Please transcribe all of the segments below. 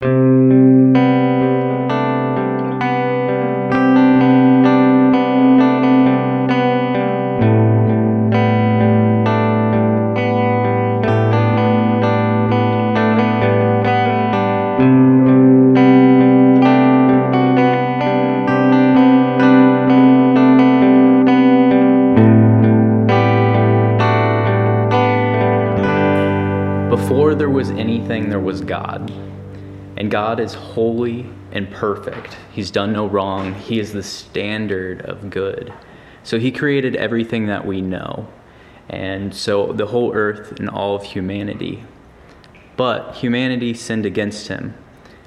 Before is holy and perfect. He's done no wrong. He is the standard of good. So he created everything that we know. And so the whole earth and all of humanity. But humanity sinned against him.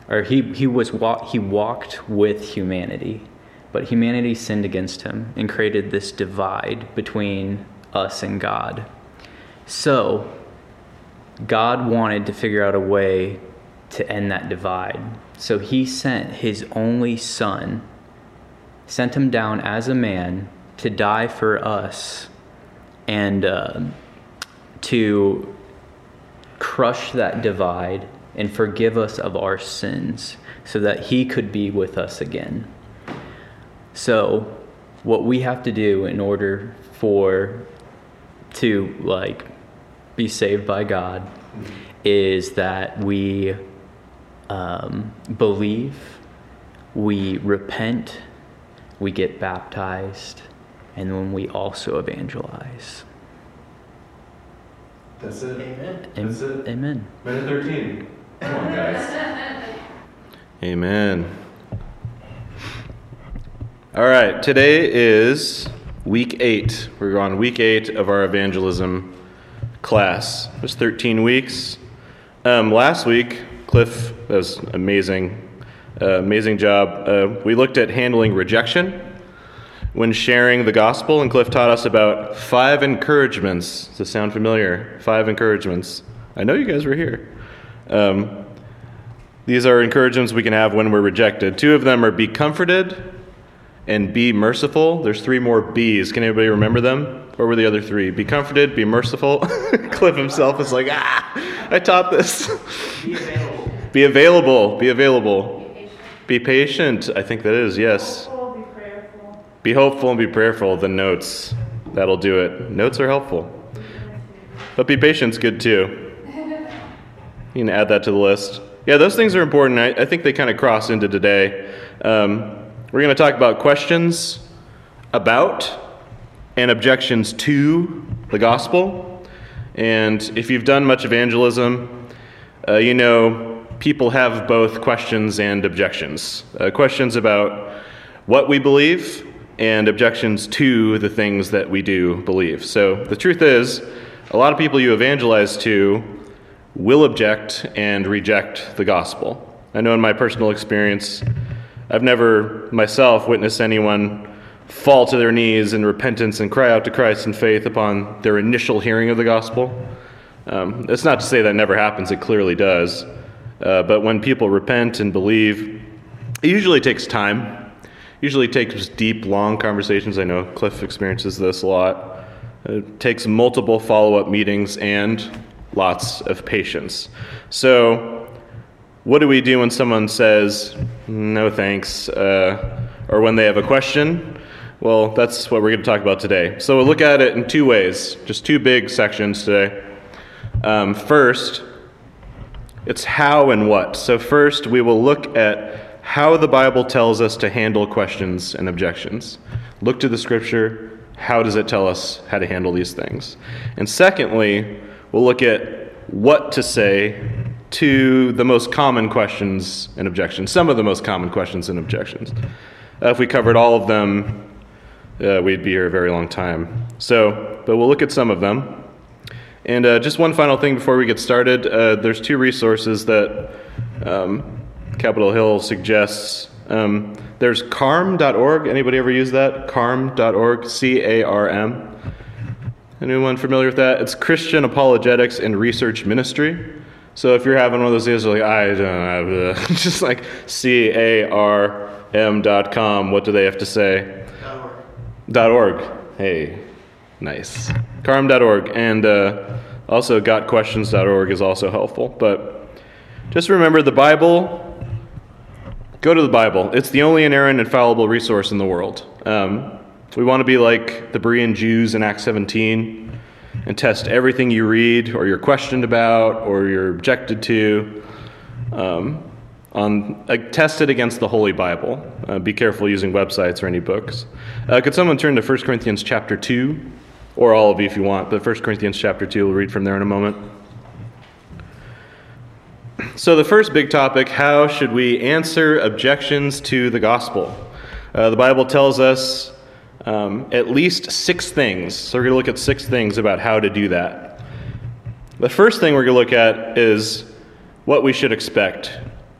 Or he, he was wa- he walked with humanity. But humanity sinned against him and created this divide between us and God. So God wanted to figure out a way to end that divide. So he sent his only son, sent him down as a man to die for us and uh, to crush that divide and forgive us of our sins so that he could be with us again. So, what we have to do in order for to like be saved by God is that we um, believe, we repent, we get baptized, and then we also evangelize. That's it. Amen. Am- That's it. Amen. Minute 13. Come on, guys. Amen. All right, today is week eight. We're on week eight of our evangelism class. It was 13 weeks. Um, last week, Cliff, that was amazing, uh, amazing job. Uh, we looked at handling rejection when sharing the gospel, and Cliff taught us about five encouragements. This sound familiar? Five encouragements. I know you guys were here. Um, these are encouragements we can have when we're rejected. Two of them are be comforted and be merciful. There's three more B's. Can anybody remember them? What were the other three? Be comforted, be merciful. Cliff himself is like, ah, I taught this. Be available. be available, be patient, I think that is, yes. Be. Hopeful and be prayerful. The notes, that'll do it. Notes are helpful. But be patient's good too. You can add that to the list. Yeah, those things are important. I, I think they kind of cross into today. Um, we're going to talk about questions about and objections to the gospel. And if you've done much evangelism, uh, you know people have both questions and objections. Uh, questions about what we believe and objections to the things that we do believe. So the truth is, a lot of people you evangelize to will object and reject the gospel. I know in my personal experience, I've never myself witnessed anyone fall to their knees in repentance and cry out to Christ in faith upon their initial hearing of the gospel. Um, that's not to say that never happens, it clearly does. Uh, but when people repent and believe, it usually takes time. Usually takes deep, long conversations. I know Cliff experiences this a lot. It takes multiple follow up meetings and lots of patience. So, what do we do when someone says, no thanks, uh, or when they have a question? Well, that's what we're going to talk about today. So, we'll look at it in two ways, just two big sections today. Um, first, it's how and what. So, first, we will look at how the Bible tells us to handle questions and objections. Look to the scripture. How does it tell us how to handle these things? And secondly, we'll look at what to say to the most common questions and objections, some of the most common questions and objections. Uh, if we covered all of them, uh, we'd be here a very long time. So, but we'll look at some of them. And uh, just one final thing before we get started uh, there's two resources that um, Capitol Hill suggests. Um, there's carm.org. Anybody ever use that? Carm.org, C A R M. Anyone familiar with that? It's Christian Apologetics and Research Ministry. So if you're having one of those days, like I don't have, uh, just like C A R M dot com. What do they have to say? Dot org. Dot org. Hey, nice. Carm.org and uh, also gotquestions.org is also helpful. But Just remember the Bible. Go to the Bible. It's the only inerrant, infallible resource in the world. Um, we want to be like the Berean Jews in Acts 17 and test everything you read or you're questioned about or you're objected to. Um, on uh, test it against the Holy Bible. Uh, be careful using websites or any books. Uh, could someone turn to 1 Corinthians chapter 2? Or all of you if you want, but 1 Corinthians chapter 2, we'll read from there in a moment. So, the first big topic how should we answer objections to the gospel? Uh, the Bible tells us um, at least six things. So, we're going to look at six things about how to do that. The first thing we're going to look at is what we should expect,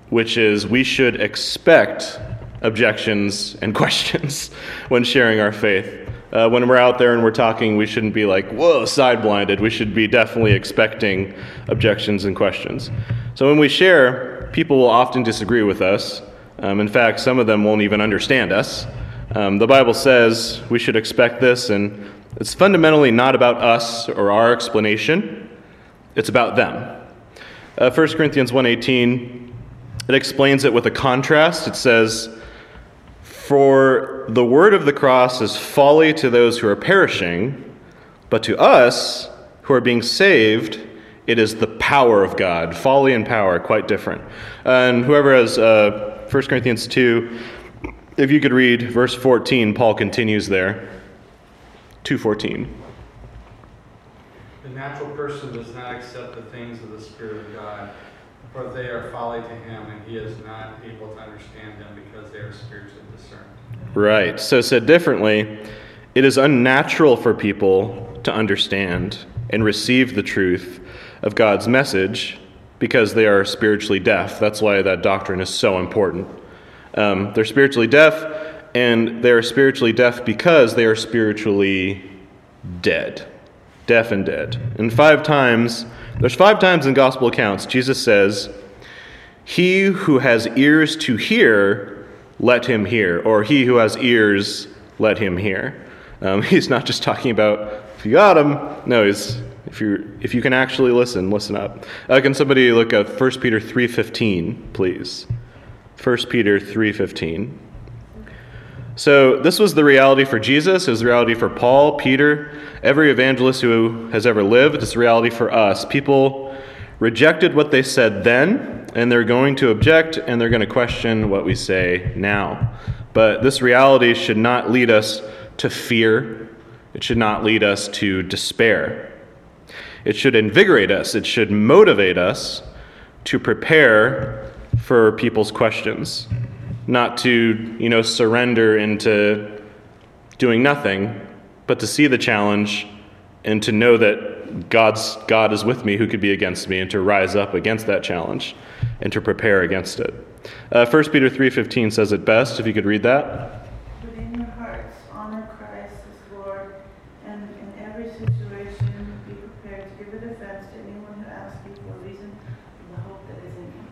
which is we should expect objections and questions when sharing our faith. Uh, when we're out there and we're talking, we shouldn't be like, whoa, side blinded. We should be definitely expecting objections and questions. So when we share, people will often disagree with us. Um, in fact, some of them won't even understand us. Um, the Bible says we should expect this, and it's fundamentally not about us or our explanation, it's about them. Uh, 1 Corinthians 1.18, it explains it with a contrast. It says, For the word of the cross is folly to those who are perishing, but to us who are being saved, it is the power of God. Folly and power, quite different. And whoever has uh, 1 Corinthians 2, if you could read verse 14, Paul continues there. 214. The natural person does not accept the things of the Spirit of God, for they are folly to him, and he is not able to understand them because they are spiritually discerned. Right. So, said differently, it is unnatural for people to understand and receive the truth of God's message because they are spiritually deaf. That's why that doctrine is so important. Um, they're spiritually deaf, and they're spiritually deaf because they are spiritually dead. Deaf and dead. And five times, there's five times in gospel accounts, Jesus says, He who has ears to hear, let him hear. Or he who has ears, let him hear. Um, he's not just talking about if you got him. No, he's if you if you can actually listen, listen up. Uh, can somebody look at 1 Peter 3:15, please? 1 Peter 3:15. So this was the reality for Jesus. It was the reality for Paul, Peter, every evangelist who has ever lived. It's the reality for us. People rejected what they said then, and they're going to object and they're going to question what we say now. But this reality should not lead us to fear. It should not lead us to despair. It should invigorate us. It should motivate us to prepare for people's questions not to, you know, surrender into doing nothing, but to see the challenge and to know that God's God is with me who could be against me and to rise up against that challenge and to prepare against it. Uh, 1 Peter 3:15 says it best if you could read that. But in your hearts honor Christ as Lord, and in every situation be prepared to give a defense to anyone who asks you for a reason for the hope that is in you.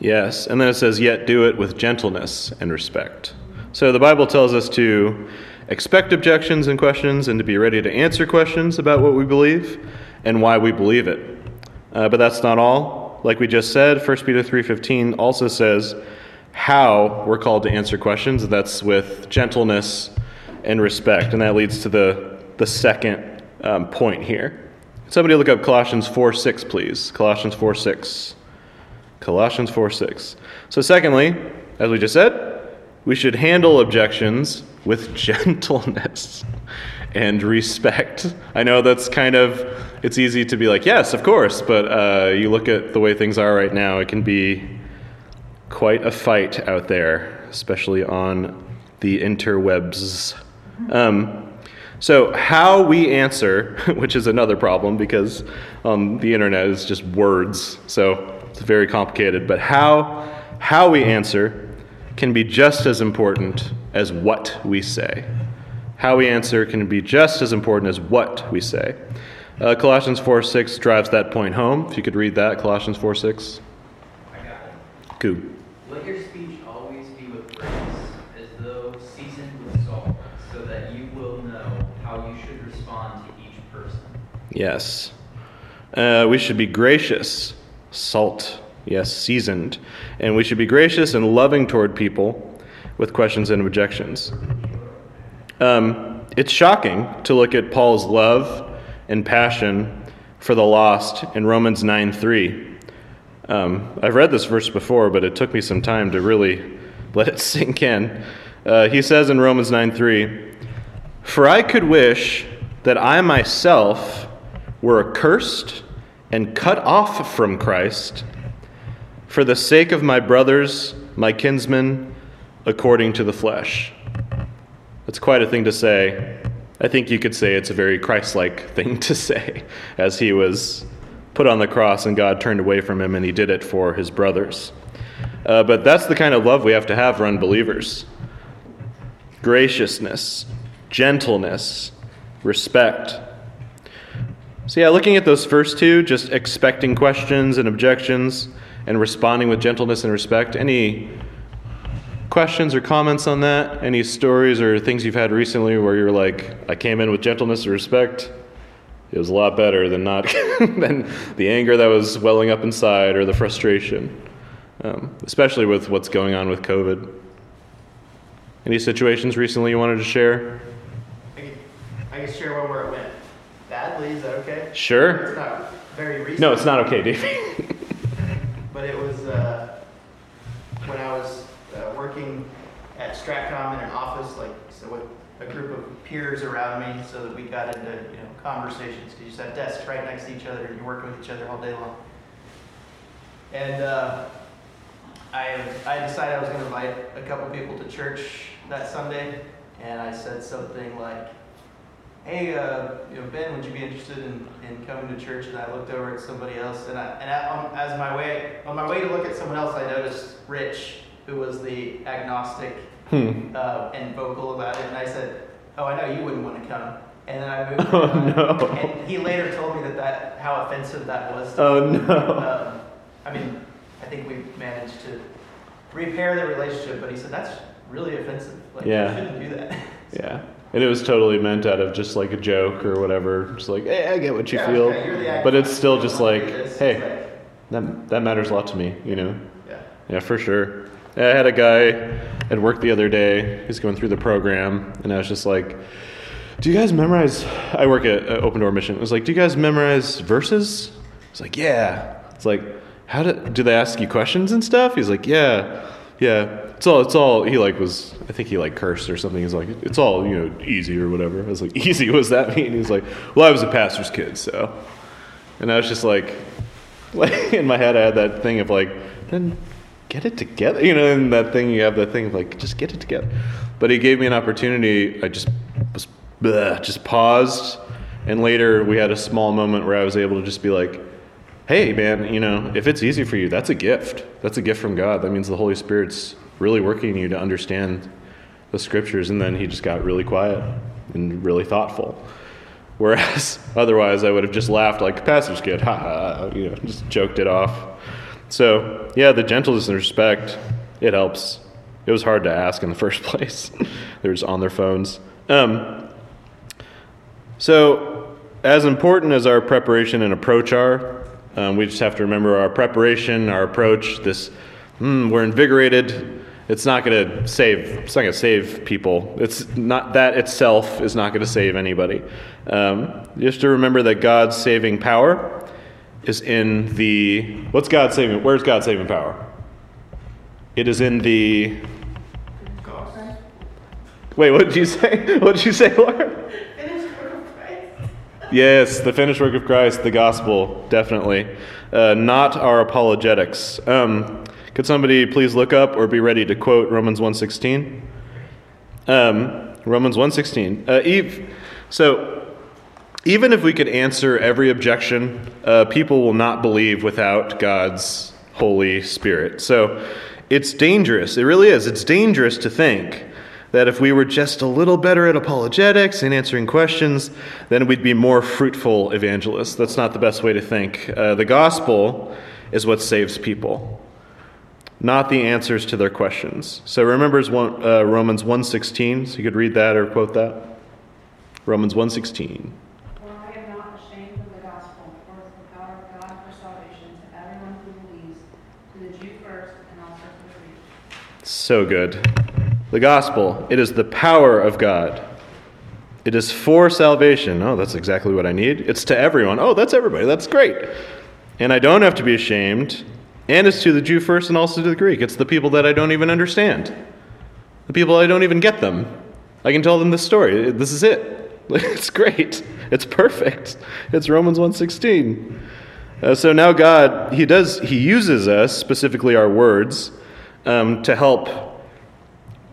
Yes, and then it says, yet do it with gentleness and respect. So the Bible tells us to expect objections and questions and to be ready to answer questions about what we believe and why we believe it. Uh, but that's not all. Like we just said, 1 Peter 3.15 also says how we're called to answer questions. That's with gentleness and respect. And that leads to the, the second um, point here. Somebody look up Colossians 4.6, please. Colossians 4.6. Colossians 4 6. So, secondly, as we just said, we should handle objections with gentleness and respect. I know that's kind of, it's easy to be like, yes, of course, but uh, you look at the way things are right now, it can be quite a fight out there, especially on the interwebs. Um, so, how we answer, which is another problem because um, the internet is just words, so it's very complicated, but how, how we answer can be just as important as what we say. How we answer can be just as important as what we say. Uh, Colossians 4 6 drives that point home. If you could read that, Colossians 4 6. I got it. Cool. Let your speech always be with grace, as though seasoned with salt, so that you will know how you should respond to each person. Yes. Uh, we should be gracious salt, yes, seasoned. And we should be gracious and loving toward people with questions and objections. Um, it's shocking to look at Paul's love and passion for the lost in Romans 9 3. Um, I've read this verse before, but it took me some time to really let it sink in. Uh, he says in Romans 9 3, For I could wish that I myself were accursed and cut off from Christ for the sake of my brothers, my kinsmen, according to the flesh. That's quite a thing to say. I think you could say it's a very Christ like thing to say, as he was put on the cross and God turned away from him and he did it for his brothers. Uh, but that's the kind of love we have to have for unbelievers graciousness, gentleness, respect. So, yeah, looking at those first two, just expecting questions and objections and responding with gentleness and respect. Any questions or comments on that? Any stories or things you've had recently where you're like, I came in with gentleness and respect? It was a lot better than not than the anger that was welling up inside or the frustration, um, especially with what's going on with COVID. Any situations recently you wanted to share? I can, I can share one where Is that okay? Sure. It's not very recent. No, it's not okay, Davey. But it was uh, when I was uh, working at Stratcom in an office, like so with a group of peers around me, so that we got into you know conversations. Because you just have desks right next to each other, and you're working with each other all day long. And uh, I I decided I was going to invite a couple people to church that Sunday, and I said something like, "Hey, uh, you know, Ben, would you be interested in, in coming to church?" And I looked over at somebody else, and I, and I, um, as my way on my way to look at someone else, I noticed Rich, who was the agnostic Hmm. uh, and vocal about it, and I said, "Oh, I know you wouldn't want to come." And then I moved. Oh, on. no. And he later told me that, that how offensive that was. to Oh, me. no. Um, I mean, I think we managed to repair the relationship, but he said that's really offensive. Like, Yeah. you shouldn't do that. Yeah. And it was totally meant out of just like a joke or whatever. Just like, hey, I get what you Yeah, feel. But it's still just like. It's hey, that, that matters a lot to me, you know? yeah. Yeah, for sure. I had a guy at work the other day. He's going through the program, and I was just like, "Do you guys memorize?" I work at uh, Open Door Mission. I was like, "Do you guys memorize verses?" He's like, "Yeah." It's like, "How do do they ask you questions and stuff?" He's like, "Yeah, yeah." It's all. It's all. He like was. I think he like cursed or something. He's like, "It's all you know, easy or whatever." I was like, "Easy? What does that mean?" He's like, "Well, I was a pastor's kid, so." And I was just like, like in my head, I had that thing of like, then get it together, you know, and that thing you have that thing of like, just get it together. But he gave me an opportunity. I just was bleh, just paused, and later we had a small moment where I was able to just be like, hey, man, you know, if it's easy for you, that's a gift. That's a gift from God. That means the Holy Spirit's really working in you to understand the scriptures. And then he just got really quiet and really thoughtful. Whereas otherwise, I would have just laughed like pastor's kid, ha ha, you know, just joked it off. So yeah, the gentleness and respect, it helps. It was hard to ask in the first place. They're just on their phones. Um, so, as important as our preparation and approach are, um, we just have to remember our preparation, our approach. This, mm, we're invigorated. It's not going to save. It's not going to save people. It's not that itself is not going to save anybody. Um, you have to remember that God's saving power is in the. What's God saving? Where's God saving power? It is in the. Wait, what did you say? What did you say, Laura? Finished work of Christ. Yes, the finished work of Christ, the gospel, definitely. Uh, not our apologetics. Um, could somebody please look up or be ready to quote Romans 1.16? Um, Romans 1.16. Uh, Eve, so, even if we could answer every objection, uh, people will not believe without God's Holy Spirit. So, it's dangerous. It really is. It's dangerous to think that if we were just a little better at apologetics and answering questions, then we'd be more fruitful evangelists. That's not the best way to think. Uh, the gospel is what saves people, not the answers to their questions. So remember one, uh, Romans 1.16, so you could read that or quote that. Romans 1.16. So good. The gospel, it is the power of God. It is for salvation. Oh, that's exactly what I need. It's to everyone. Oh, that's everybody. That's great. And I don't have to be ashamed. And it's to the Jew first and also to the Greek. It's the people that I don't even understand. The people I don't even get them. I can tell them this story. This is it. It's great. It's perfect. It's Romans 1:16. Uh, so now God, He does, He uses us, specifically our words, um, to help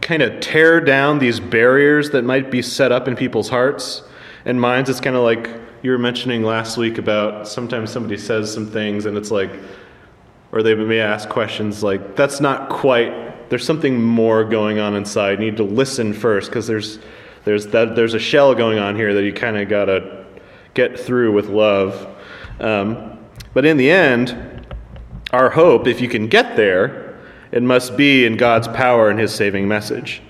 kind of tear down these barriers that might be set up in people's hearts and minds. It's kind of like you were mentioning last week about sometimes somebody says some things and it's like, or they may ask questions like, that's not quite, there's something more going on inside. You need to listen first because there's, there's, that, there's a shell going on here that you kind of got to get through with love. Um, but in the end, our hope, if you can get there, it must be in God's power and His saving message.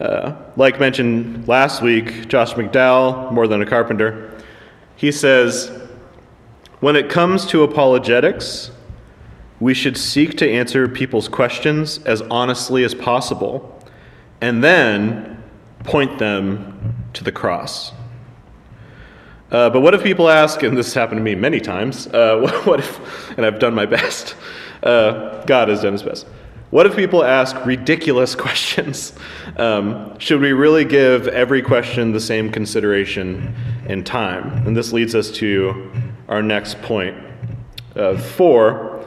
Uh, like mentioned last week, Josh McDowell, more than a carpenter, he says, when it comes to apologetics, we should seek to answer people's questions as honestly as possible, and then point them to the cross. Uh, but what if people ask, and this happened to me many times, uh, what if, and I've done my best, uh, God has done his best. What if people ask ridiculous questions? Um, should we really give every question the same consideration and time? And this leads us to our next point. Uh, four,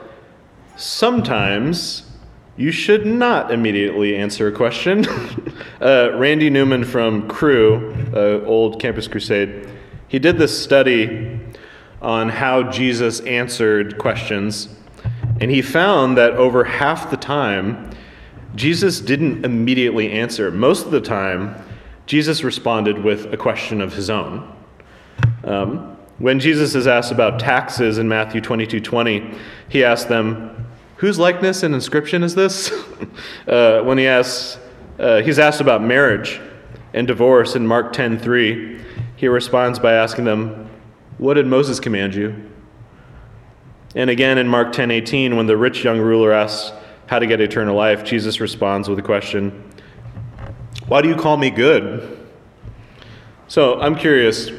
sometimes you should not immediately answer a question. uh, Randy Newman from Cru, uh, old Campus Crusade, he did this study on how Jesus answered questions and he found that over half the time, Jesus didn't immediately answer. Most of the time, Jesus responded with a question of his own. Um, when Jesus is asked about taxes in Matthew 22 20, he asked them, Whose likeness and inscription is this? uh, when he asks, uh, he's asked about marriage and divorce in Mark 10 3, he responds by asking them, What did Moses command you? And again in Mark 10:18 when the rich young ruler asks how to get eternal life, Jesus responds with a question, "Why do you call me good?" So, I'm curious.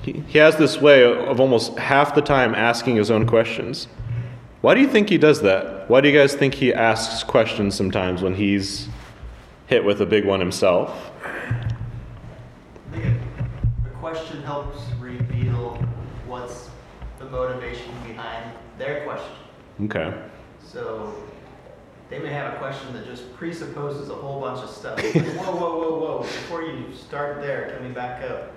He, has this way of almost half the time asking his own questions. Why do you think he does that? Why do you guys think he asks questions sometimes when he's hit with a big one himself? I think a question helps reveal what's the motivation behind their question. Okay. So they may have a question that just presupposes a whole bunch of stuff. Like, whoa, whoa, whoa, whoa! Before you start there, can we back up?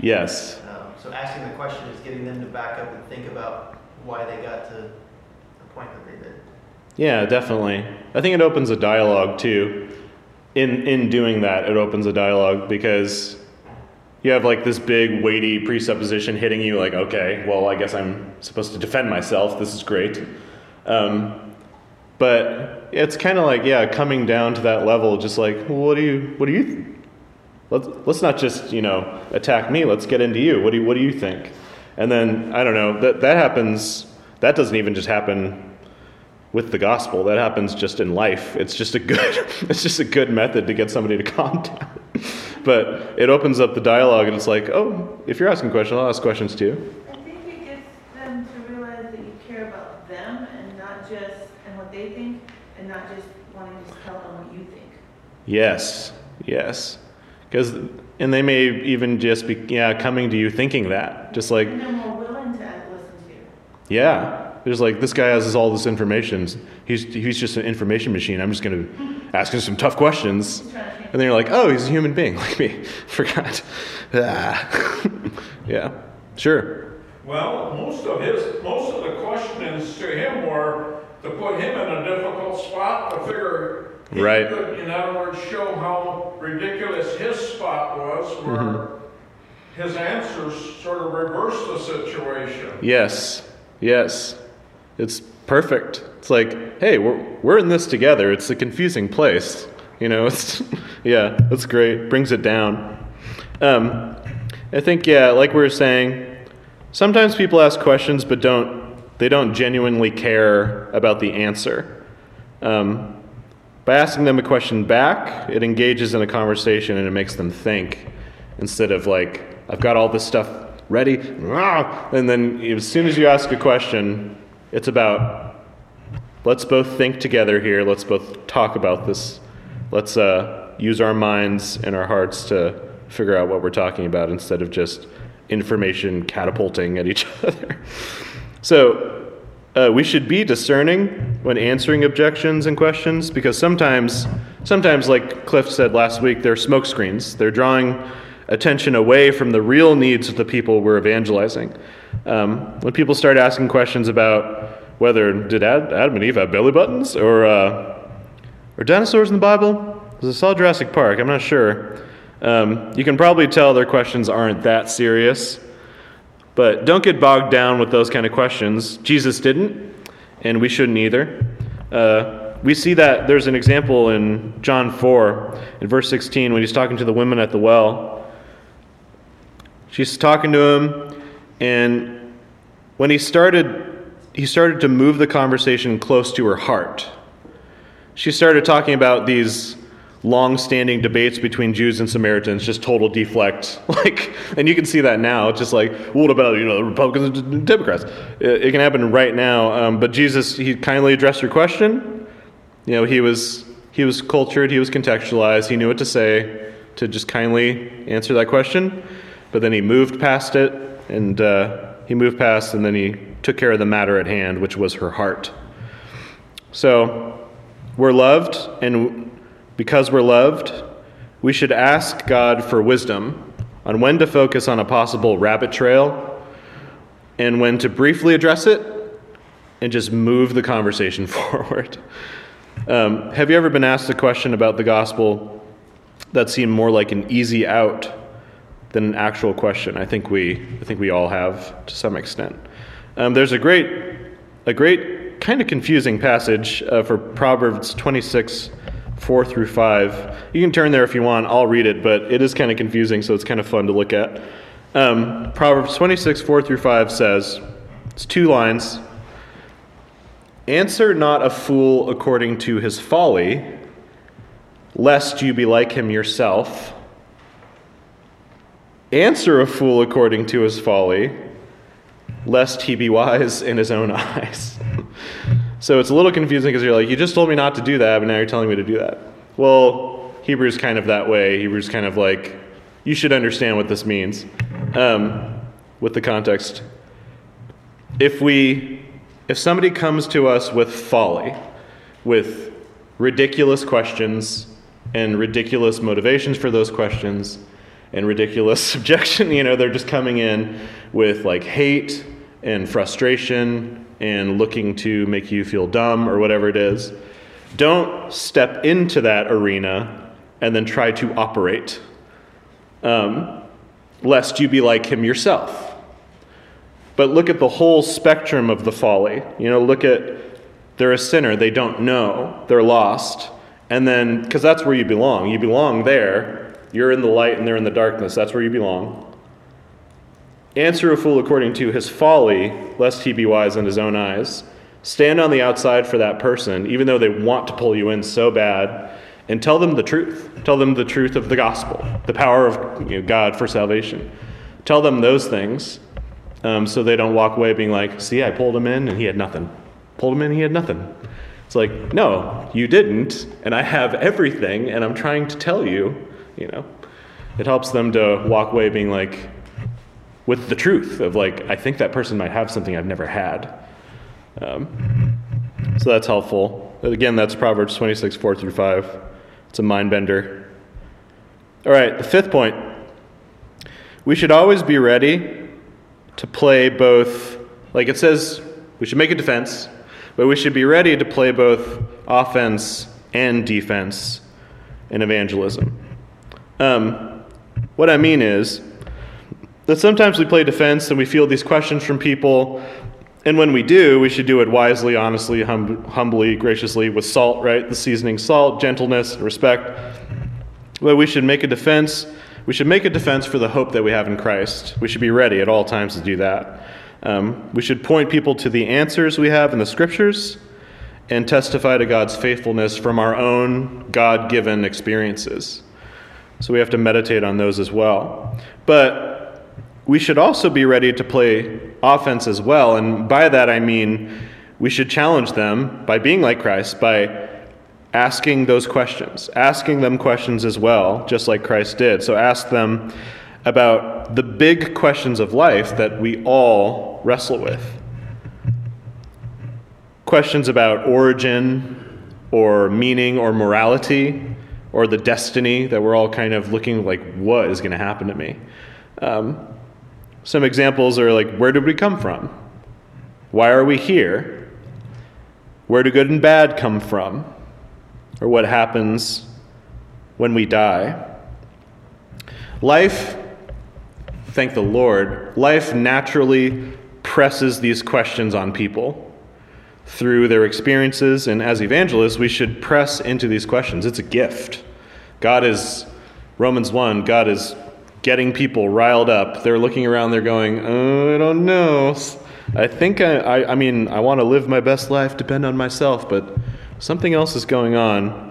Yes. Um, so asking the question is getting them to back up and think about why they got to the point that they did. Yeah, definitely. I think it opens a dialogue too. In in doing that, it opens a dialogue because you have like this big weighty presupposition hitting you like okay well i guess i'm supposed to defend myself. This is great. Um, but it's kind of like yeah coming down to that level just like what do you what do you th- let's, let's not just you know attack me. Let's get into you. What do you what do you think? And then i don't know that that happens that doesn't even just happen with the gospel. That happens just in life. It's just a good it's just a good method to get somebody to calm down but it opens up the dialogue and it's like oh if you're asking questions i'll ask questions too I think it gets them to realize that you care about them and not just, and what they think, and not just wanting to tell them what you think. yes yes because and they may even just be yeah coming to you thinking that just like And they're more willing to listen to you. yeah there's like this guy has all this information he's he's just an information machine i'm just going to ask him some tough questions He's trying to change. and then you're like oh he's a human being like me forgot ah. yeah sure Well, most of his, most of the questions to him were to put him in a difficult spot to figure. he Right. could, In other words, show how ridiculous his spot was, where Mm-hmm. his answers sort of reversed the situation. Yes, yes. It's perfect. It's like, hey, we're, we're in this together. It's a confusing place. You know, it's, yeah, that's great. Brings it down. Um, I think, yeah, like we were saying, sometimes people ask questions but don't, they don't genuinely care about the answer. Um, By asking them a question back, it engages in a conversation and it makes them think instead of like, I've got all this stuff ready, and then as soon as you ask a question, it's about, let's both think together here, let's both talk about this, let's uh, use our minds and our hearts to figure out what we're talking about instead of just information catapulting at each other. So, uh, we should be discerning when answering objections and questions because sometimes, sometimes, like Cliff said last week, they're smoke screens. They're drawing attention away from the real needs of the people we're evangelizing. Um, when people start asking questions about whether did Adam and Eve have belly buttons or uh, are dinosaurs in the Bible? Was it saw Jurassic Park? I'm not sure. Um, you can probably tell their questions aren't that serious. But don't get bogged down with those kind of questions. Jesus didn't, and we shouldn't either. Uh, we see that there's an example in John 4, in verse 16, when he's talking to the women at the well. She's talking to him, and when he started, he started to move the conversation close to her heart. She started talking about these long-standing debates between Jews and Samaritans just total deflect. Like, and you can see that now. It's just like, what about you know the Republicans and Democrats? It, it can happen right now. Um, but Jesus, he kindly addressed your question. You know, he was he was cultured, he was contextualized, he knew what to say to just kindly answer that question. But then he moved past it, and uh, he moved past, and then he took care of the matter at hand, which was her heart. So, we're loved, and because we're loved, we should ask God for wisdom on when to focus on a possible rabbit trail and when to briefly address it and just move the conversation forward. Um, have you ever been asked a question about the gospel that seemed more like an easy out than an actual question? I think we, I think we all have to some extent. Um, there's a great, a great kind of confusing passage uh, for Proverbs 26 4 through 5. You can turn there if you want. I'll read it, but it is kind of confusing, so it's kind of fun to look at. Um, Proverbs 26 4 through 5 says, it's two lines Answer not a fool according to his folly, lest you be like him yourself. Answer a fool according to his folly, lest he be wise in his own eyes. So it's a little confusing because you're like, you just told me not to do that, but now you're telling me to do that. Well, Hebrew's kind of that way. Hebrew's kind of like, you should understand what this means um, with the context. If we, if somebody comes to us with folly, with ridiculous questions and ridiculous motivations for those questions and ridiculous subjection, you know, they're just coming in with like hate and frustration and looking to make you feel dumb or whatever it is. Don't step into that arena and then try to operate, um, lest you be like him yourself. But look at the whole spectrum of the folly. You know, look at they're a sinner, they don't know, they're lost. And then, because that's where you belong. You belong there. You're in the light and they're in the darkness. That's where you belong. Answer a fool according to his folly, lest he be wise in his own eyes. Stand on the outside for that person, even though they want to pull you in so bad, and tell them the truth. Tell them the truth of the gospel, the power of you know, God for salvation. Tell them those things um, so they don't walk away being like, see, I pulled him in and he had nothing. Pulled him in, he had nothing. It's like, no, you didn't, and I have everything, and I'm trying to tell you, you know. It helps them to walk away being like, with the truth of like, I think that person might have something I've never had. Um, so that's helpful. Again, that's Proverbs 26, 4 through 5. It's a mind bender. All right, the fifth point. We should always be ready to play both, like it says, we should make a defense, but we should be ready to play both offense and defense in evangelism. Um, what I mean is, that sometimes we play defense and we field these questions from people, and when we do, we should do it wisely, honestly, hum- humbly, graciously, with salt, right? The seasoning salt, gentleness, respect. But we should make a defense. We should make a defense for the hope that we have in Christ. We should be ready at all times to do that. Um, we should point people to the answers we have in the scriptures, and testify to God's faithfulness from our own God given experiences. So we have to meditate on those as well. But we should also be ready to play offense as well. And by that I mean we should challenge them by being like Christ, by asking those questions, asking them questions as well, just like Christ did. So ask them about the big questions of life that we all wrestle with. Questions about origin or meaning or morality or the destiny that we're all kind of looking like, what is going to happen to me? Um, some examples are like, where did we come from? Why are we here? Where do good and bad come from? Or what happens when we die? Life, thank the Lord, life naturally presses these questions on people through their experiences. And as evangelists, we should press into these questions. It's a gift. God is, Romans 1, God is getting people riled up. They're looking around, they're going, oh, I don't know. I think I, I, I mean, I want to live my best life, depend on myself, but something else is going on.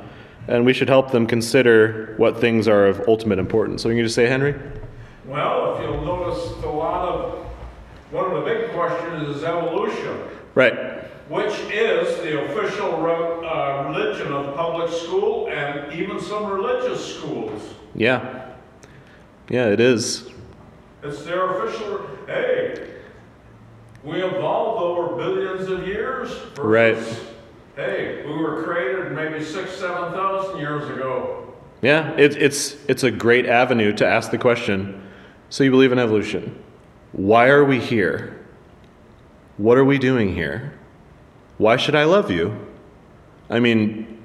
And we should help them consider what things are of ultimate importance. So, you can just say, Henry? Well, if you'll notice, a lot of one of the big questions is evolution. Right which is the official uh, religion of public school and even some religious schools. Yeah. Yeah, it is. It's their official. Hey, we evolved over billions of years. Versus, right. Hey, we were created maybe six, seven thousand years ago. Yeah, it, it's it's a great avenue to ask the question. So you believe in evolution? Why are we here? What are we doing here? Why should I love you? I mean,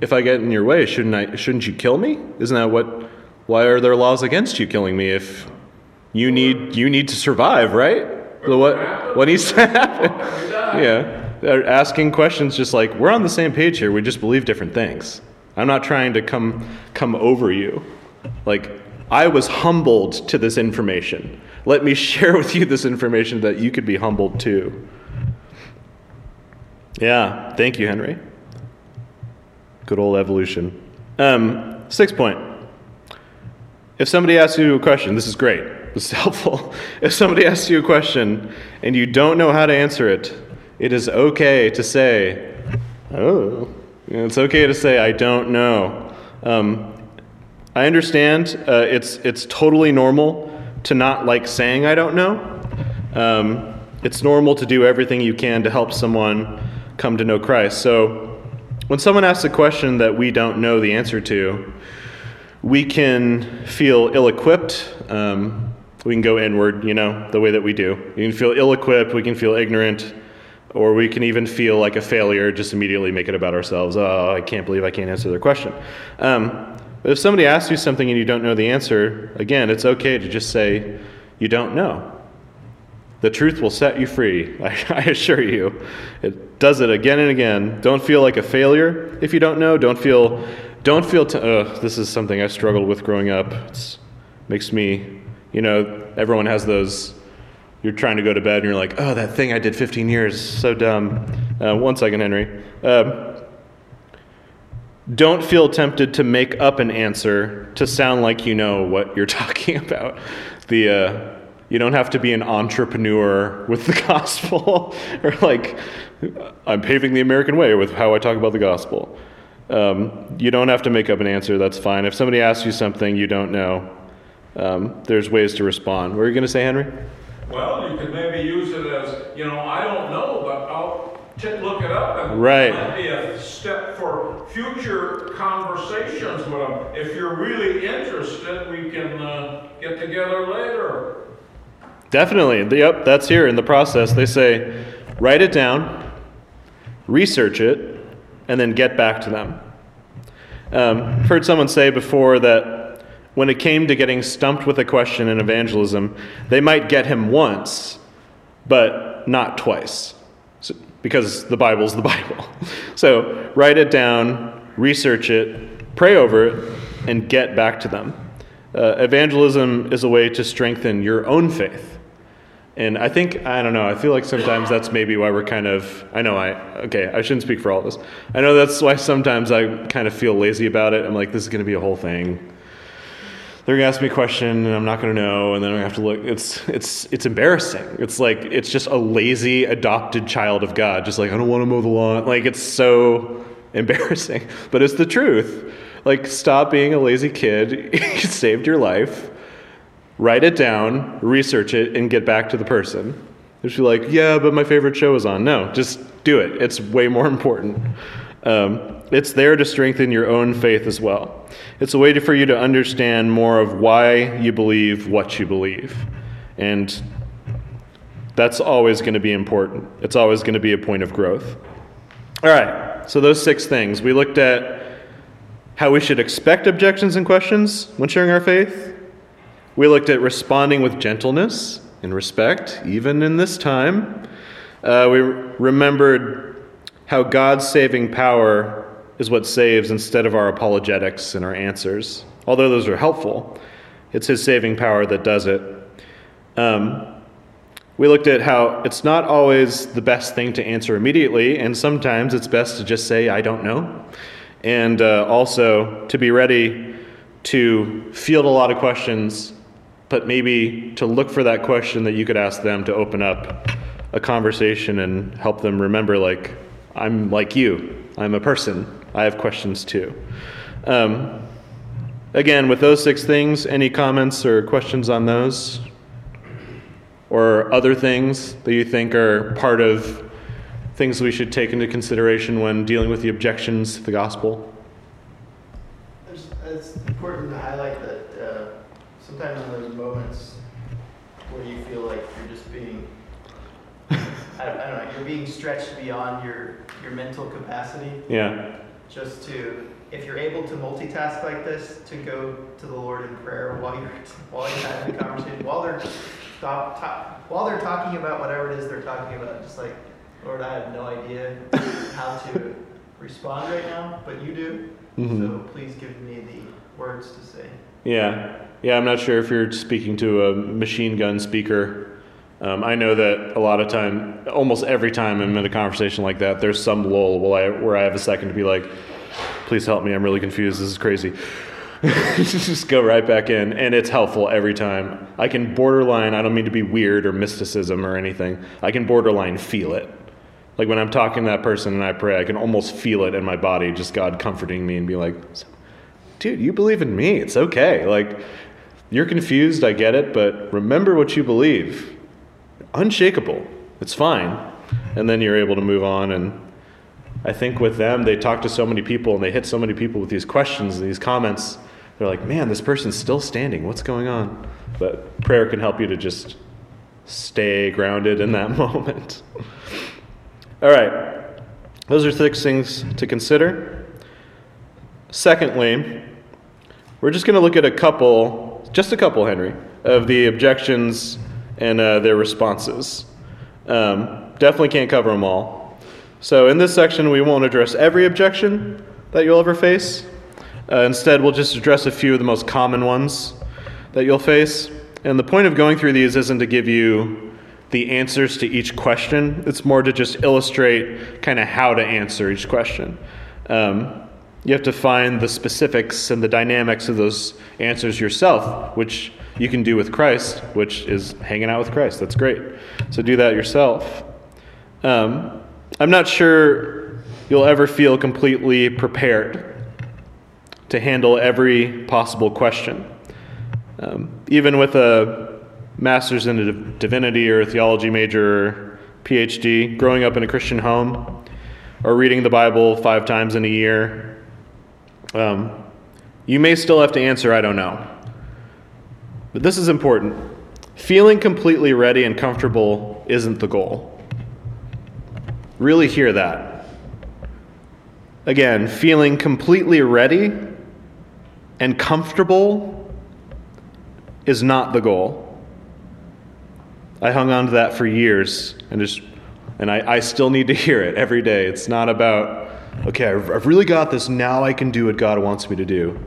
if I get in your way, shouldn't I shouldn't you kill me? Isn't that what why are there laws against you killing me if you need you need to survive, right? So what what needs to happen? yeah. They're asking questions just like we're on the same page here, we just believe different things. I'm not trying to come come over you. Like I was humbled to this information. Let me share with you this information that you could be humbled too. Yeah, thank you, Henry. Good old evolution. Um, sixth point. If somebody asks you a question, this is great. This is helpful. If somebody asks you a question and you don't know how to answer it, it is okay to say, "Oh." It's okay to say, "I don't know." Um, I understand. Uh, it's it's totally normal to not like saying "I don't know." Um, it's normal to do everything you can to help someone come to know Christ. So when someone asks a question that we don't know the answer to, we can feel ill equipped. Um, we can go inward, you know, the way that we do. We can feel ill equipped, we can feel ignorant, or we can even feel like a failure, just immediately make it about ourselves. Oh, I can't believe I can't answer their question. Um, but if somebody asks you something and you don't know the answer, again, it's okay to just say, you don't know. The truth will set you free, I, assure you. It does it again and again. Don't feel like a failure if you don't know. Don't feel, don't feel. T- uh, this is something I struggled with growing up. It makes me, you know, everyone has those. You're trying to go to bed and you're like, oh, that thing I did 15 years, so dumb. Uh, one second, Henry. Um, don't feel tempted to make up an answer to sound like you know what you're talking about. The uh, you don't have to be an entrepreneur with the gospel or like, I'm paving the American way with how I talk about the gospel. Um, you don't have to make up an answer, that's fine. If somebody asks you something you don't know, um, there's ways to respond. What are you going to say, Henry? Well, you could maybe use it as, you know, I don't know, but I'll look it up and right. might be a step for future conversations with them. If you're really interested, we can uh, get together later. Definitely. Yep, that's here in the process. They say, write it down, research it, and then get back to them. Um, I've heard someone say before that when it came to getting stumped with a question in evangelism, they might get him once, but not twice, so, because the Bible's the Bible. so write it down, research it, pray over it, and get back to them. Uh, evangelism is a way to strengthen your own faith And I think, I don't know, I feel like sometimes that's maybe why we're kind of, I know I, okay, I shouldn't speak for all of us. I know that's why sometimes I kind of feel lazy about it. I'm like, this is going to be a whole thing. They're going to ask me a question and I'm not going to know. And then I have to look. It's, it's, it's embarrassing. It's like, it's just a lazy adopted child of God. Just like, I don't want to mow the lawn. Like, it's so embarrassing. But it's the truth. Like, stop being a lazy kid. you saved your life write it down, research it, and get back to the person. Just be like, yeah, but my favorite show is on. No, just do it. It's way more important. Um, it's there to strengthen your own faith as well. It's a way to, for you to understand more of why you believe what you believe. And that's always going to be important. It's always going to be a point of growth. All right, so those six things. We looked at how we should expect objections and questions when sharing our faith. We looked at responding with gentleness and respect, even in this time. Uh, we remembered how God's saving power is what saves instead of our apologetics and our answers. Although those are helpful, it's His saving power that does it. Um, we looked at how it's not always the best thing to answer immediately, and sometimes it's best to just say, I don't know. And uh, also to be ready to field a lot of questions but maybe to look for that question that you could ask them to open up a conversation and help them remember like i'm like you. I'm a person. I have questions too. Um, again with those six things any comments or questions on those? Or other things that you think are part of things we should take into consideration when dealing with the objections to the gospel? It's, important to highlight that uh, sometimes those moments where you feel like you're just being, I don't, I don't know, you're being stretched beyond your, your mental capacity, yeah just to, if you're able to multitask like this, to go to the Lord in prayer while you're, while you're having a conversation, while they're, stop, talk, while they're talking about whatever it is they're talking about, just like, Lord, I have no idea how to respond right now, but you do. Mhm. So please give me the words to say. Yeah, yeah. I'm not sure if you're speaking to a machine gun speaker. Um, I know that a lot of time, almost every time I'm in a conversation like that, there's some lull where I, where I have a second to be like, "Please help me. I'm really confused. This is crazy." Just go right back in, and it's helpful every time. I can borderline. I don't mean to be weird or mysticism or anything. I can borderline feel it. Like when I'm talking to that person and I pray, I can almost feel it in my body, just God comforting me and be like, dude, you believe in me. It's okay. Like, you're confused. I get it. But remember what you believe. Unshakable. It's fine. And then you're able to move on. And I think with them, they talk to so many people and they hit so many people with these questions and these comments. They're like, man, this person's still standing. What's going on? But prayer can help you to just stay grounded in that moment. All right. Those are six things to consider. Secondly, we're just going to look at a couple, just a couple, Henry, of the objections and uh, their responses. Um, definitely can't cover them all. So, in this section, we won't address every objection that you'll ever face. Uh, instead, we'll just address a few of the most common ones that you'll face. And the point of going through these isn't to give you the answers to each question, it's more to just illustrate kind of how to answer each question. Um, you have to find the specifics and the dynamics of those answers yourself, which you can do with Christ, which is hanging out with Christ. That's great. So do that yourself. Um, I'm not sure you'll ever feel completely prepared to handle every possible question. Um, even with a master's in divinity or a theology major or PhD, growing up in a Christian home, or reading the Bible five times in a year, um, you may still have to answer, I don't know. But this is important. Feeling completely ready and comfortable isn't the goal. Really hear that. Again, feeling completely ready and comfortable is not the goal. I hung on to that for years and just and I, I still need to hear it every day. It's not about, okay, I've, I've really got this, now I can do what God wants me to do.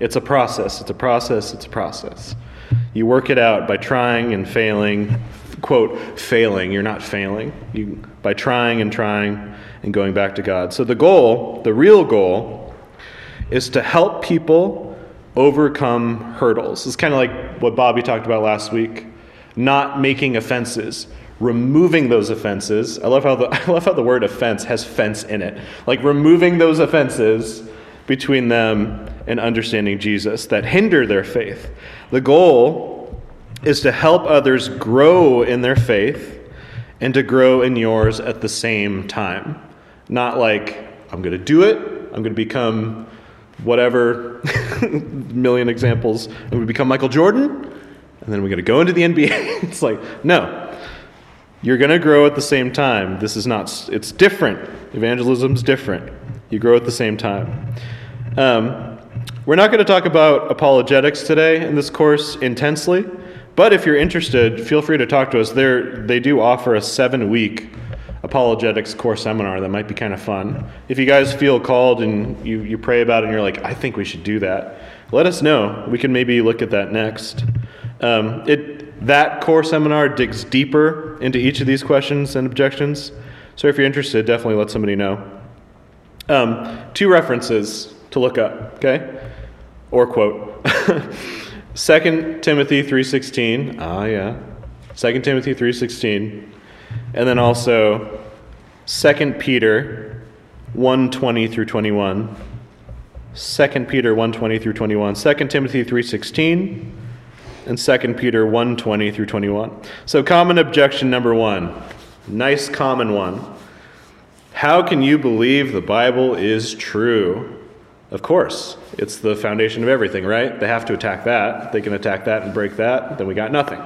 It's a process, it's a process, it's a process. You work it out by trying and failing, quote, failing. You're not failing. You, by trying and trying and going back to God. So the goal, the real goal, is to help people overcome hurdles. It's kind of like what Bobby talked about last week not making offenses removing those offenses. I love how the I love how the word offense has fence in it. Like removing those offenses between them and understanding Jesus that hinder their faith. The goal is to help others grow in their faith and to grow in yours at the same time. Not like I'm going to do it, I'm going to become whatever million examples, I'm going to become Michael Jordan and then we're going to go into the NBA. it's like, no, you're going to grow at the same time. This is not, it's different. Evangelism's different. You grow at the same time. Um, we're not going to talk about apologetics today in this course intensely, but if you're interested, feel free to talk to us. They're, they do offer a seven week apologetics core seminar that might be kind of fun. If you guys feel called and you, you pray about it and you're like, I think we should do that, let us know. We can maybe look at that next. Um, it, that core seminar digs deeper into each of these questions and objections. So if you're interested, definitely let somebody know. Um, two references to look up, okay? Or quote. 2 Timothy 3.16. Ah, yeah. 2 Timothy 3.16. And then also 2 Peter 1.20 through 21. 2 Peter 1.20 through 21. 2 Timothy 3.16 and 2 Peter 1:20 through 21. So common objection number 1. Nice common one. How can you believe the Bible is true? Of course, it's the foundation of everything, right? They have to attack that. They can attack that and break that, then we got nothing.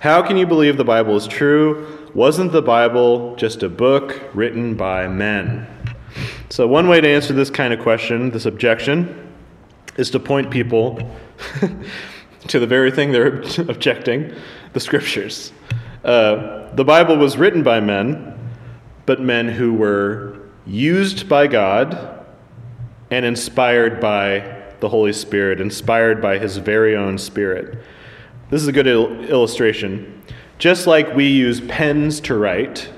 How can you believe the Bible is true? Wasn't the Bible just a book written by men? So, one way to answer this kind of question, this objection, is to point people to the very thing they're objecting the scriptures. Uh, the Bible was written by men, but men who were used by God and inspired by the Holy Spirit, inspired by His very own Spirit. This is a good il- illustration. Just like we use pens to write,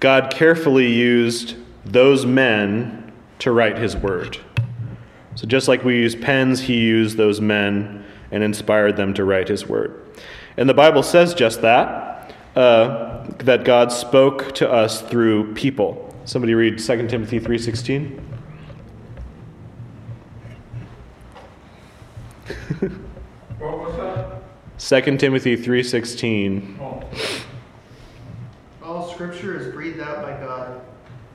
God carefully used those men to write His Word. So just like we use pens, he used those men and inspired them to write his word. And the Bible says just that, uh, that God spoke to us through people. Somebody read 2 Timothy 3.16. What was that? 2 Timothy 3.16. Oh, All scripture is breathed out by God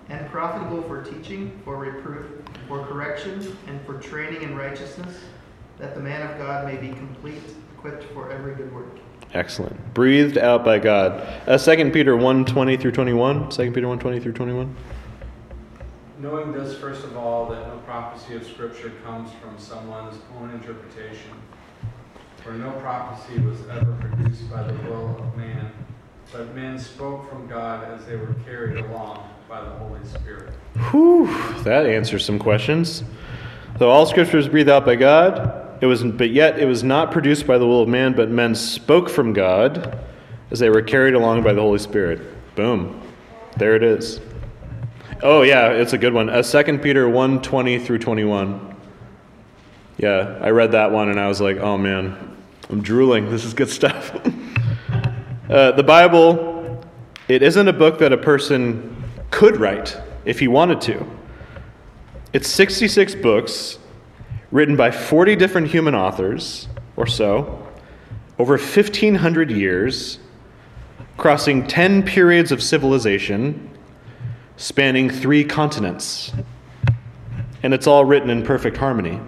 and profitable for teaching, for reproof, for correction, and for training in righteousness, that the man of God may be complete, equipped for every good work. Excellent. Breathed out by God. Uh, 2 Peter 1.20 through 21. 2 Peter 1.20 through 21. Knowing this, first of all, that no prophecy of Scripture comes from someone's own interpretation. For no prophecy was ever produced by the will of man, but men spoke from God as they were carried along by the Holy Spirit. Whew, that answers some questions. So all scripture is breathed out by God. It was, but yet it was not produced by the will of man, but men spoke from God as they were carried along by the Holy Spirit. Boom. There it is. Oh yeah, it's a good one. Uh, 2 Peter 1, 20 through 21. Yeah, I read that one and I was like, oh man, I'm drooling. This is good stuff. uh, the Bible, it isn't a book that a person could write if he wanted to. It's 66 books written by 40 different human authors or so over 1,500 years, crossing 10 periods of civilization, spanning three continents. And it's all written in perfect harmony.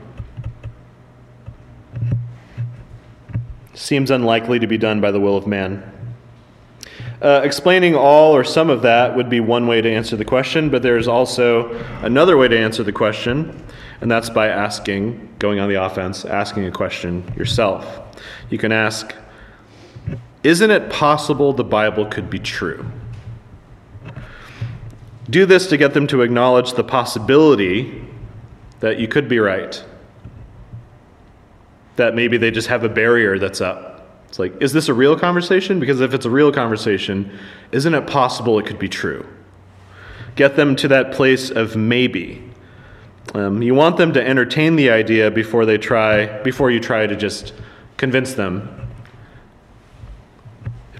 Seems unlikely to be done by the will of man. Uh, explaining all or some of that would be one way to answer the question, but there's also another way to answer the question, and that's by asking, going on the offense, asking a question yourself. You can ask, Isn't it possible the Bible could be true? Do this to get them to acknowledge the possibility that you could be right, that maybe they just have a barrier that's up It's like, is this a real conversation? Because if it's a real conversation, isn't it possible it could be true? Get them to that place of maybe. Um, you want them to entertain the idea before they try, before you try to just convince them.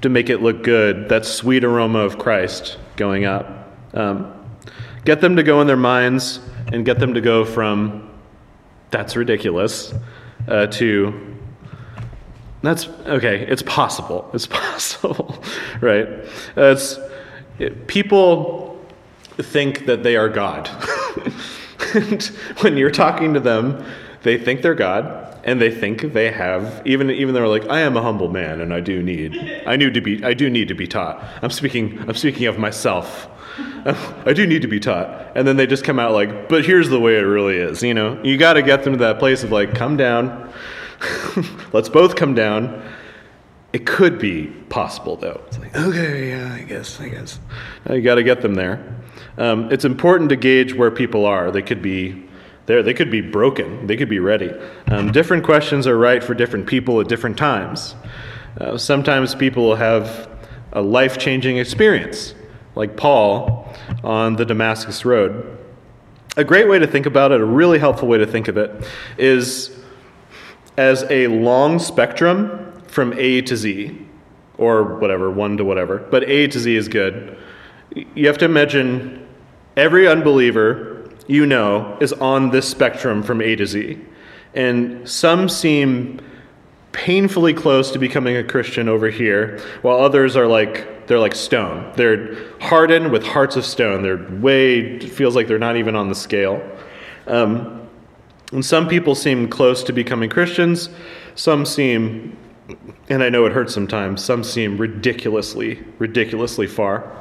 To make it look good. That sweet aroma of Christ going up. Um, get them to go in their minds and get them to go from that's ridiculous uh, to that's okay. It's possible. It's possible, right? Uh, it's it, people think that they are God. and when you're talking to them, they think they're God, and they think they have even even they're like, I am a humble man, and I do need I need to be I do need to be taught. I'm speaking I'm speaking of myself. I do need to be taught. And then they just come out like, but here's the way it really is. You know, you got to get them to that place of like, come down. Let's both come down. It could be possible though. It's like, okay, yeah, I guess, I guess. Now you got to get them there. Um, it's important to gauge where people are. They could be there. They could be broken. They could be ready. Um, different questions are right for different people at different times. Uh, sometimes people will have a life changing experience, like Paul on the Damascus Road. A great way to think about it, a really helpful way to think of it, is as a long spectrum from A to Z, or whatever, 1 to whatever, but A to Z is good. You have to imagine every unbeliever you know is on this spectrum from A to Z. And some seem painfully close to becoming a Christian over here, while others are like they're like stone. They're hardened with hearts of stone. They're way feels like they're not even on the scale. Um, and some people seem close to becoming Christians. Some seem, and I know it hurts sometimes. Some seem ridiculously, ridiculously far.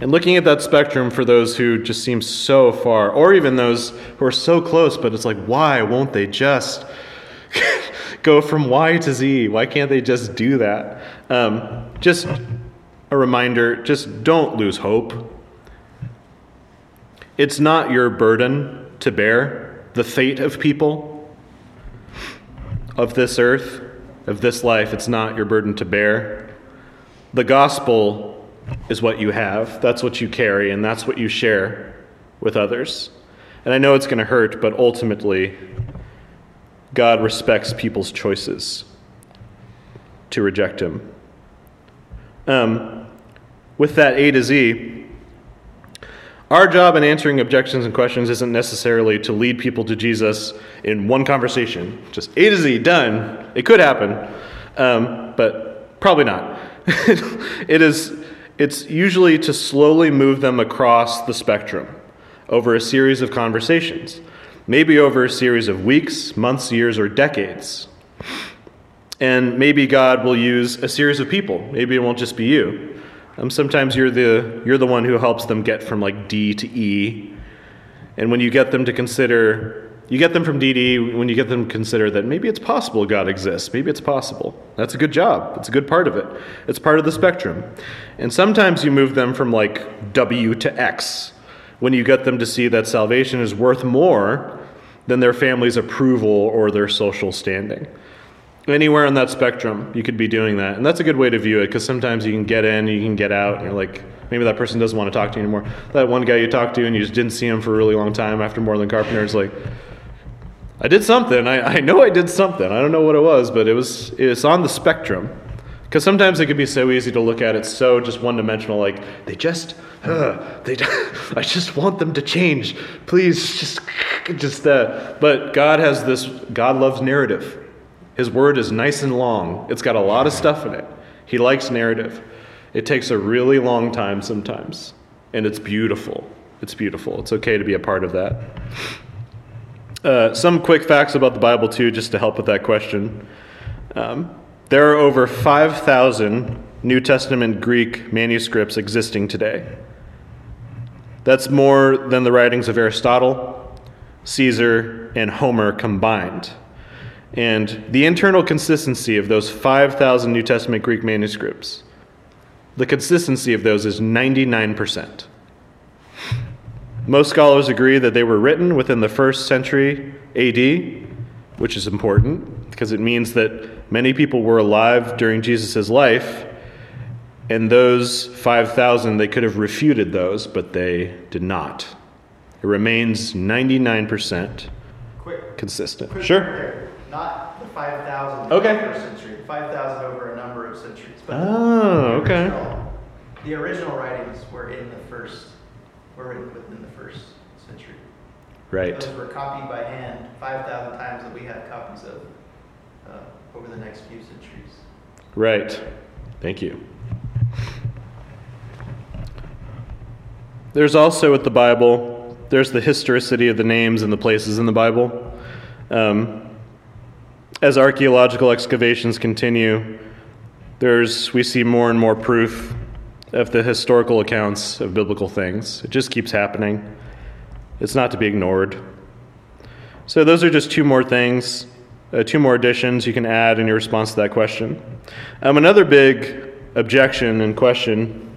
And looking at that spectrum for those who just seem so far, or even those who are so close, but it's like, why won't they just go from Y to Z? Why can't they just do that? Um, just a reminder just don't lose hope. It's not your burden to bear the fate of people, of this earth, of this life. It's not your burden to bear. The gospel is what you have, that's what you carry, and that's what you share with others. And I know it's going to hurt, but ultimately, God respects people's choices to reject Him. Um, with that A to Z, our job in answering objections and questions isn't necessarily to lead people to Jesus in one conversation, just A to Z, done. It could happen, um, but probably not. it is, it's usually to slowly move them across the spectrum over a series of conversations maybe over a series of weeks, months, years, or decades. And maybe God will use a series of people. Maybe it won't just be you. Um, sometimes you're the, you're the one who helps them get from like D to E. And when you get them to consider, you get them from D to E when you get them to consider that maybe it's possible God exists. Maybe it's possible. That's a good job. It's a good part of it. It's part of the spectrum. And sometimes you move them from like W to X when you get them to see that salvation is worth more than their family's approval or their social standing. Anywhere on that spectrum, you could be doing that. And that's a good way to view it because sometimes you can get in, you can get out, and you're like, maybe that person doesn't want to talk to you anymore. That one guy you talked to and you just didn't see him for a really long time after Moreland Carpenter is like, I did something. I, I know I did something. I don't know what it was, but it was it's on the spectrum. Because sometimes it can be so easy to look at it so just one dimensional, like they just, uh, they, I just want them to change. Please, just, just. Uh. But God has this. God loves narrative. His word is nice and long. It's got a lot of stuff in it. He likes narrative. It takes a really long time sometimes, and it's beautiful. It's beautiful. It's okay to be a part of that. Uh, some quick facts about the Bible, too, just to help with that question. Um, there are over 5,000 New Testament Greek manuscripts existing today. That's more than the writings of Aristotle, Caesar, and Homer combined. And the internal consistency of those 5,000 New Testament Greek manuscripts, the consistency of those is 99%. Most scholars agree that they were written within the first century AD, which is important because it means that Many people were alive during Jesus' life, and those 5,000, they could have refuted those, but they did not. It remains 99% Quick. consistent. quick Sure. Not the 5,000 Okay. first century, 5,000 over a number of centuries. But Oh, the okay. original- The original writings were in the first, were written within the first century. Right. Those were copied by hand 5,000 times that we have copies of uh, over the next few centuries. Right. Thank you. There's also with the Bible, there's the historicity of the names and the places in the Bible. Um, as archaeological excavations continue, there's we see more and more proof of the historical accounts of biblical things. It just keeps happening. It's not to be ignored. So those are just two more things, uh, two more additions you can add in your response to that question. Um, another big objection and question,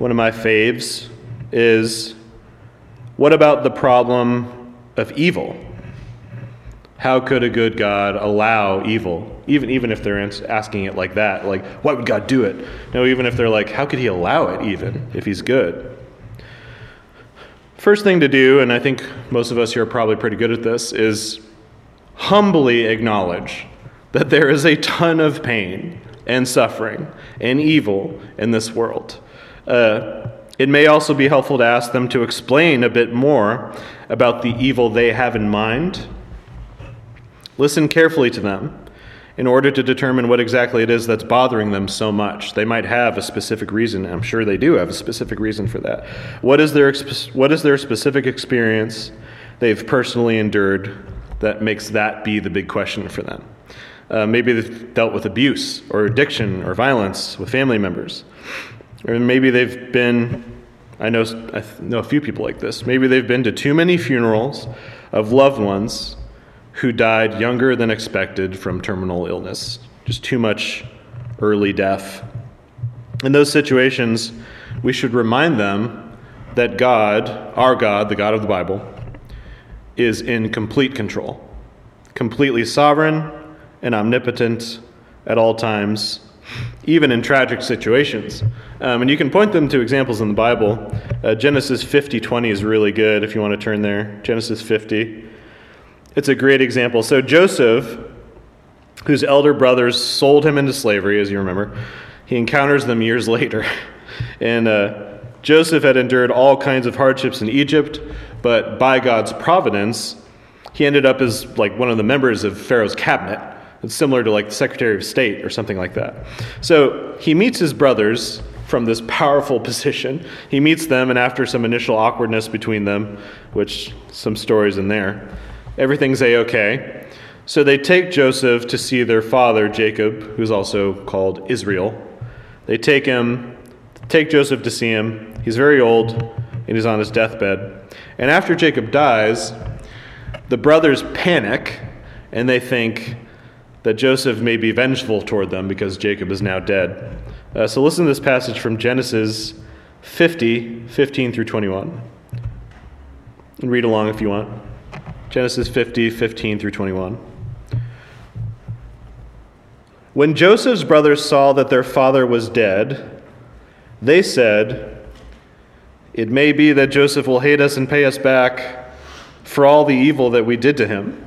one of my faves, is what about the problem of evil? How could a good God allow evil? Even, even if they're asking it like that, like, why would God do it? No, even if they're like, how could he allow it, even if he's good? First thing to do, and I think most of us here are probably pretty good at this, is humbly acknowledge that there is a ton of pain and suffering and evil in this world. Uh, it may also be helpful to ask them to explain a bit more about the evil they have in mind. Listen carefully to them in order to determine what exactly it is that's bothering them so much. They might have a specific reason. I'm sure they do have a specific reason for that. What is their, what is their specific experience they've personally endured that makes that be the big question for them? Uh, maybe they've dealt with abuse or addiction or violence with family members. Or maybe they've been, I know, I know a few people like this. Maybe they've been to too many funerals of loved ones who died younger than expected from terminal illness, just too much early death. In those situations, we should remind them that God, our God, the God of the Bible, is in complete control, completely sovereign and omnipotent at all times, even in tragic situations. Um, and you can point them to examples in the Bible. Uh, Genesis 50 20 is really good if you want to turn there. Genesis 50. It's a great example. So, Joseph, whose elder brothers sold him into slavery, as you remember, he encounters them years later. And uh, Joseph had endured all kinds of hardships in Egypt, but by God's providence, he ended up as like one of the members of Pharaoh's cabinet. It's similar to like the Secretary of State or something like that. So he meets his brothers from this powerful position. He meets them, and after some initial awkwardness between them, which some stories in there, everything's a okay. So they take Joseph to see their father, Jacob, who's also called Israel. They take him, take Joseph to see him. He's very old, and he's on his deathbed. And after Jacob dies, the brothers panic, and they think that Joseph may be vengeful toward them because Jacob is now dead. Uh, so listen to this passage from Genesis 50, 15 through 21. And read along if you want. Genesis 50, 15 through 21. When Joseph's brothers saw that their father was dead, they said, It may be that Joseph will hate us and pay us back for all the evil that we did to him.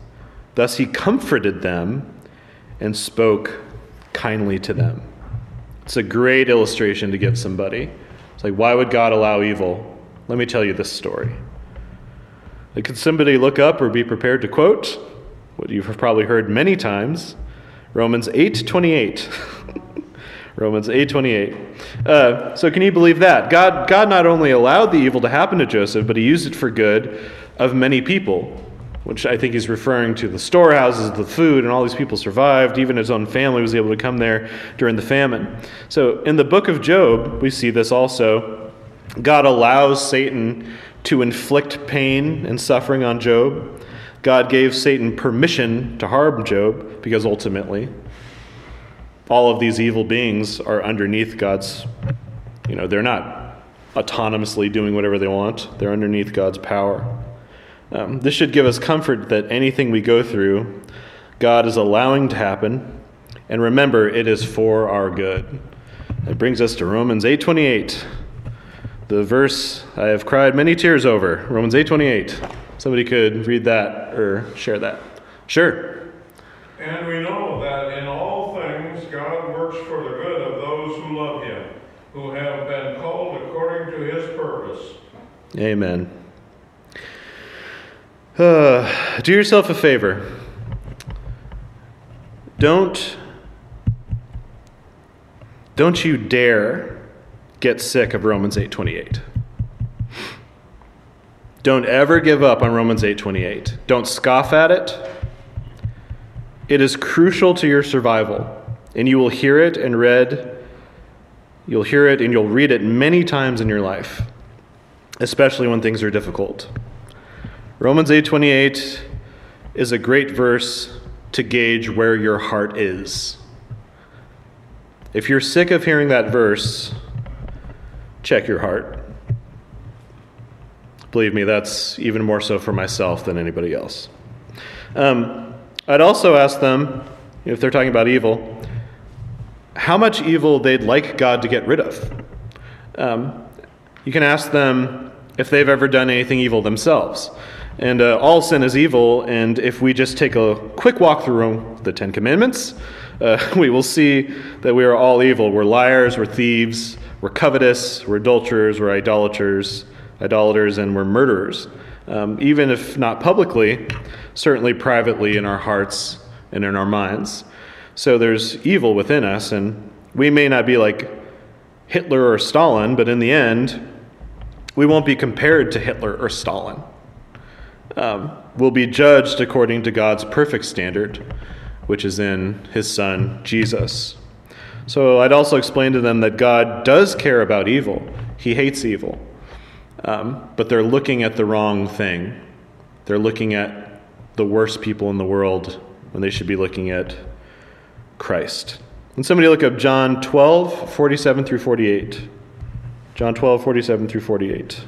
Thus he comforted them and spoke kindly to them. It's a great illustration to give somebody. It's like, why would God allow evil? Let me tell you this story. Like, could somebody look up or be prepared to quote what you've probably heard many times? Romans 8 28. Romans 8:28. Uh, so can you believe that? God, God not only allowed the evil to happen to Joseph, but he used it for good of many people, which I think he's referring to the storehouses, the food, and all these people survived. Even his own family was able to come there during the famine. So in the book of Job, we see this also. God allows Satan to inflict pain and suffering on Job. God gave Satan permission to harm Job because ultimately all of these evil beings are underneath God's, you know, they're not autonomously doing whatever they want, they're underneath God's power. Um, this should give us comfort that anything we go through, God is allowing to happen, and remember, it is for our good. It brings us to Romans 8:28, the verse I have cried many tears over. Romans 8:28. Somebody could read that or share that. Sure. And we know that in all things God works for the good of those who love him, who have been called according to his purpose. Amen. Uh, do yourself a favor. Don't don't you dare get sick of Romans 8:28. Don't ever give up on Romans 8:28. Don't scoff at it. It is crucial to your survival, and you will hear it and read you'll hear it and you'll read it many times in your life, especially when things are difficult. Romans 8:28 is a great verse to gauge where your heart is. If you're sick of hearing that verse, check your heart. Believe me, that's even more so for myself than anybody else. Um, I'd also ask them, if they're talking about evil, how much evil they'd like God to get rid of. Um, you can ask them if they've ever done anything evil themselves. And uh, all sin is evil, and if we just take a quick walk through the Ten Commandments, uh, we will see that we are all evil. We're liars, we're thieves, we're covetous, we're adulterers, we're idolaters, idolaters, and we're murderers. Um, even if not publicly, certainly privately in our hearts and in our minds. So there's evil within us, and we may not be like Hitler or Stalin, but in the end, we won't be compared to Hitler or Stalin. Um, we'll be judged according to God's perfect standard, which is in His Son, Jesus. So I'd also explain to them that God does care about evil, He hates evil. Um, but they're looking at the wrong thing. They're looking at the worst people in the world when they should be looking at Christ. And somebody look up John 12, 47 through 48. John 12, 47 through 48.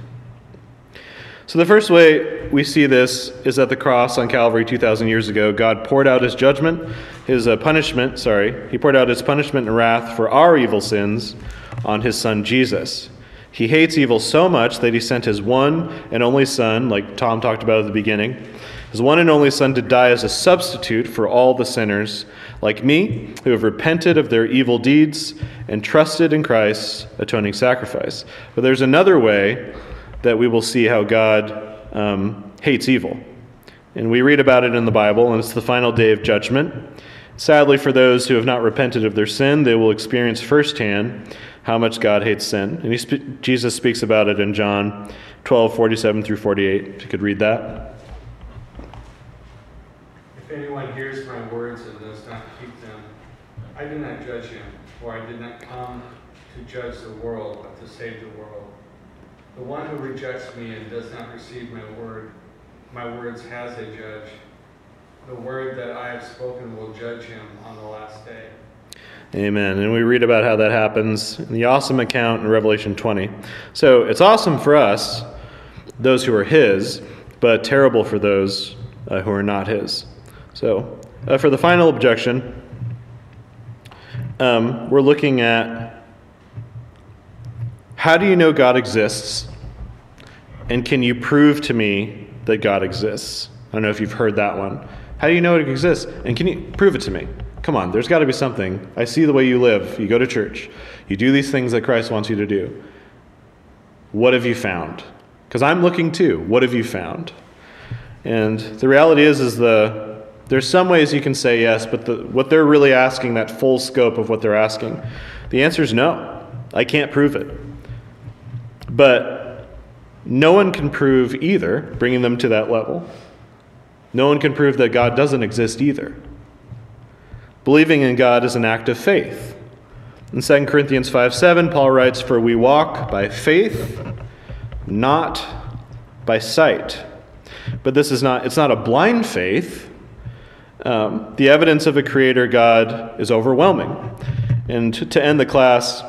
So, the first way we see this is at the cross on Calvary 2,000 years ago. God poured out his judgment, his uh, punishment, sorry, he poured out his punishment and wrath for our evil sins on his son Jesus. He hates evil so much that he sent his one and only son, like Tom talked about at the beginning, his one and only Son to die as a substitute for all the sinners like me who have repented of their evil deeds and trusted in Christ's atoning sacrifice. But there's another way that we will see how God um, hates evil. And we read about it in the Bible, and it's the final day of judgment. Sadly, for those who have not repented of their sin, they will experience firsthand how much God hates sin. And spe- Jesus speaks about it in John 12, 47 through 48. If you could read that If anyone hears my words and does not keep them, I do not judge him, for I did not come to judge the world, but to save the world. The one who rejects me and does not receive my word, my words has a judge. The word that I have spoken will judge him on the last day. Amen. And we read about how that happens in the awesome account in Revelation 20. So it's awesome for us, those who are His, but terrible for those uh, who are not His. So, uh, for the final objection, um, we're looking at how do you know God exists? And can you prove to me that God exists? I don't know if you've heard that one. How do you know it exists? And can you prove it to me? Come on, there's got to be something. I see the way you live. You go to church. You do these things that Christ wants you to do. What have you found? Because I'm looking too. What have you found? And the reality is, is the there's some ways you can say yes, but the, what they're really asking, that full scope of what they're asking, the answer is no. I can't prove it. But no one can prove either, bringing them to that level. No one can prove that God doesn't exist either. Believing in God is an act of faith. In 2 Corinthians 5 7, Paul writes, For we walk by faith, not by sight. But this is not, it's not a blind faith. Um, the evidence of a creator God is overwhelming. And to, to end the class,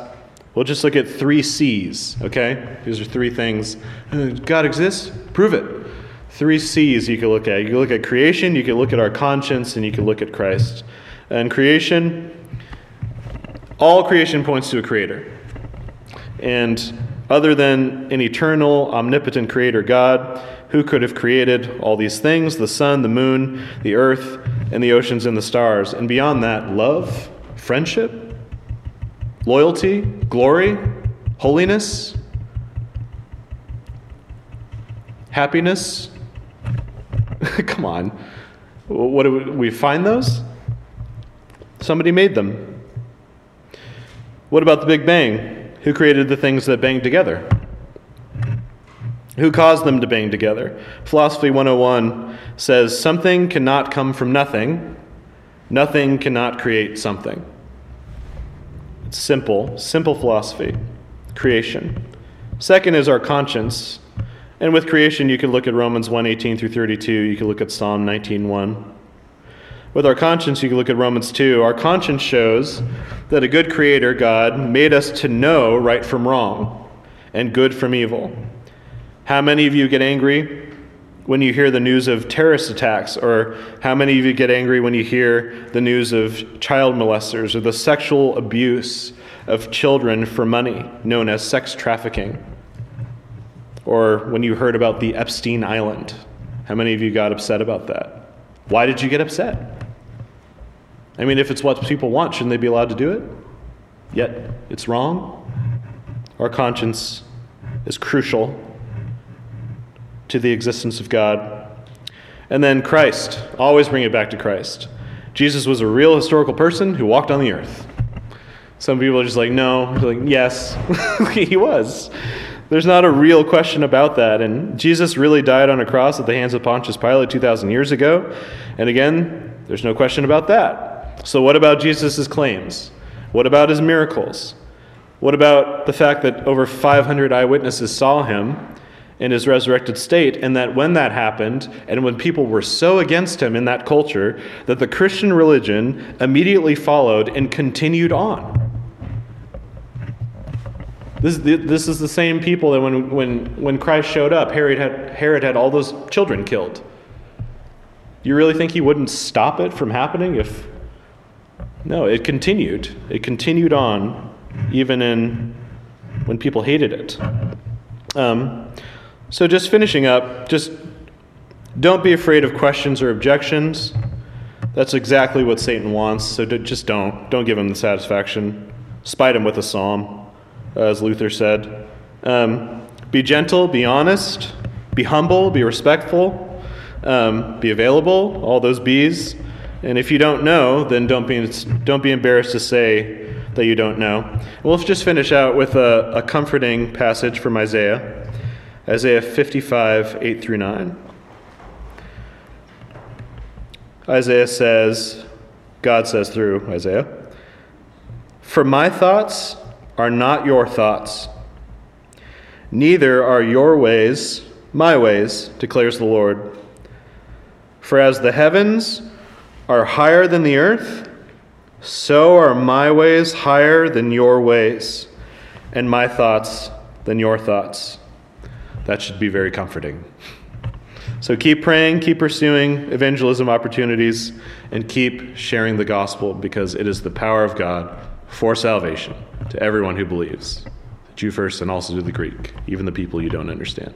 we'll just look at three C's, okay? These are three things. Uh, God exists? Prove it. Three C's you can look at. You can look at creation, you can look at our conscience, and you can look at Christ. And creation, all creation points to a creator. And other than an eternal, omnipotent creator God, who could have created all these things the sun, the moon, the earth, and the oceans and the stars? And beyond that, love, friendship, loyalty, glory, holiness, happiness. Come on. What do we, find those? Somebody made them. What about the Big Bang? Who created the things that bang together? Who caused them to bang together? Philosophy 101 says something cannot come from nothing, nothing cannot create something. Simple, simple philosophy. Creation. Second is our conscience. And with creation, you can look at Romans 1 18 through 32, you can look at Psalm 19 1. With our conscience, you can look at Romans 2. Our conscience shows that a good creator, God, made us to know right from wrong and good from evil. How many of you get angry when you hear the news of terrorist attacks? Or how many of you get angry when you hear the news of child molesters or the sexual abuse of children for money, known as sex trafficking? Or when you heard about the Epstein Island? How many of you got upset about that? Why did you get upset? I mean, if it's what people want, shouldn't they be allowed to do it? Yet it's wrong. Our conscience is crucial to the existence of God. And then Christ. Always bring it back to Christ. Jesus was a real historical person who walked on the earth. Some people are just like, no. Like, yes, he was. There's not a real question about that. And Jesus really died on a cross at the hands of Pontius Pilate 2,000 years ago. And again, there's no question about that. So, what about Jesus' claims? What about his miracles? What about the fact that over 500 eyewitnesses saw him in his resurrected state, and that when that happened, and when people were so against him in that culture, that the Christian religion immediately followed and continued on? This, this is the same people that when, when, when Christ showed up, Herod had, Herod had all those children killed. You really think he wouldn't stop it from happening if. No, it continued. It continued on even in when people hated it. Um, so, just finishing up, just don't be afraid of questions or objections. That's exactly what Satan wants. So, just don't. Don't give him the satisfaction. Spite him with a psalm, as Luther said. Um, be gentle, be honest, be humble, be respectful, um, be available, all those B's. And if you don't know, then don't be, don't be embarrassed to say that you don't know. we'll just finish out with a, a comforting passage from Isaiah Isaiah 55, 8 through 9. Isaiah says, God says through Isaiah, For my thoughts are not your thoughts, neither are your ways my ways, declares the Lord. For as the heavens are higher than the earth, so are my ways higher than your ways, and my thoughts than your thoughts. That should be very comforting. So keep praying, keep pursuing evangelism opportunities, and keep sharing the gospel because it is the power of God for salvation to everyone who believes. The Jew first and also to the Greek, even the people you don't understand.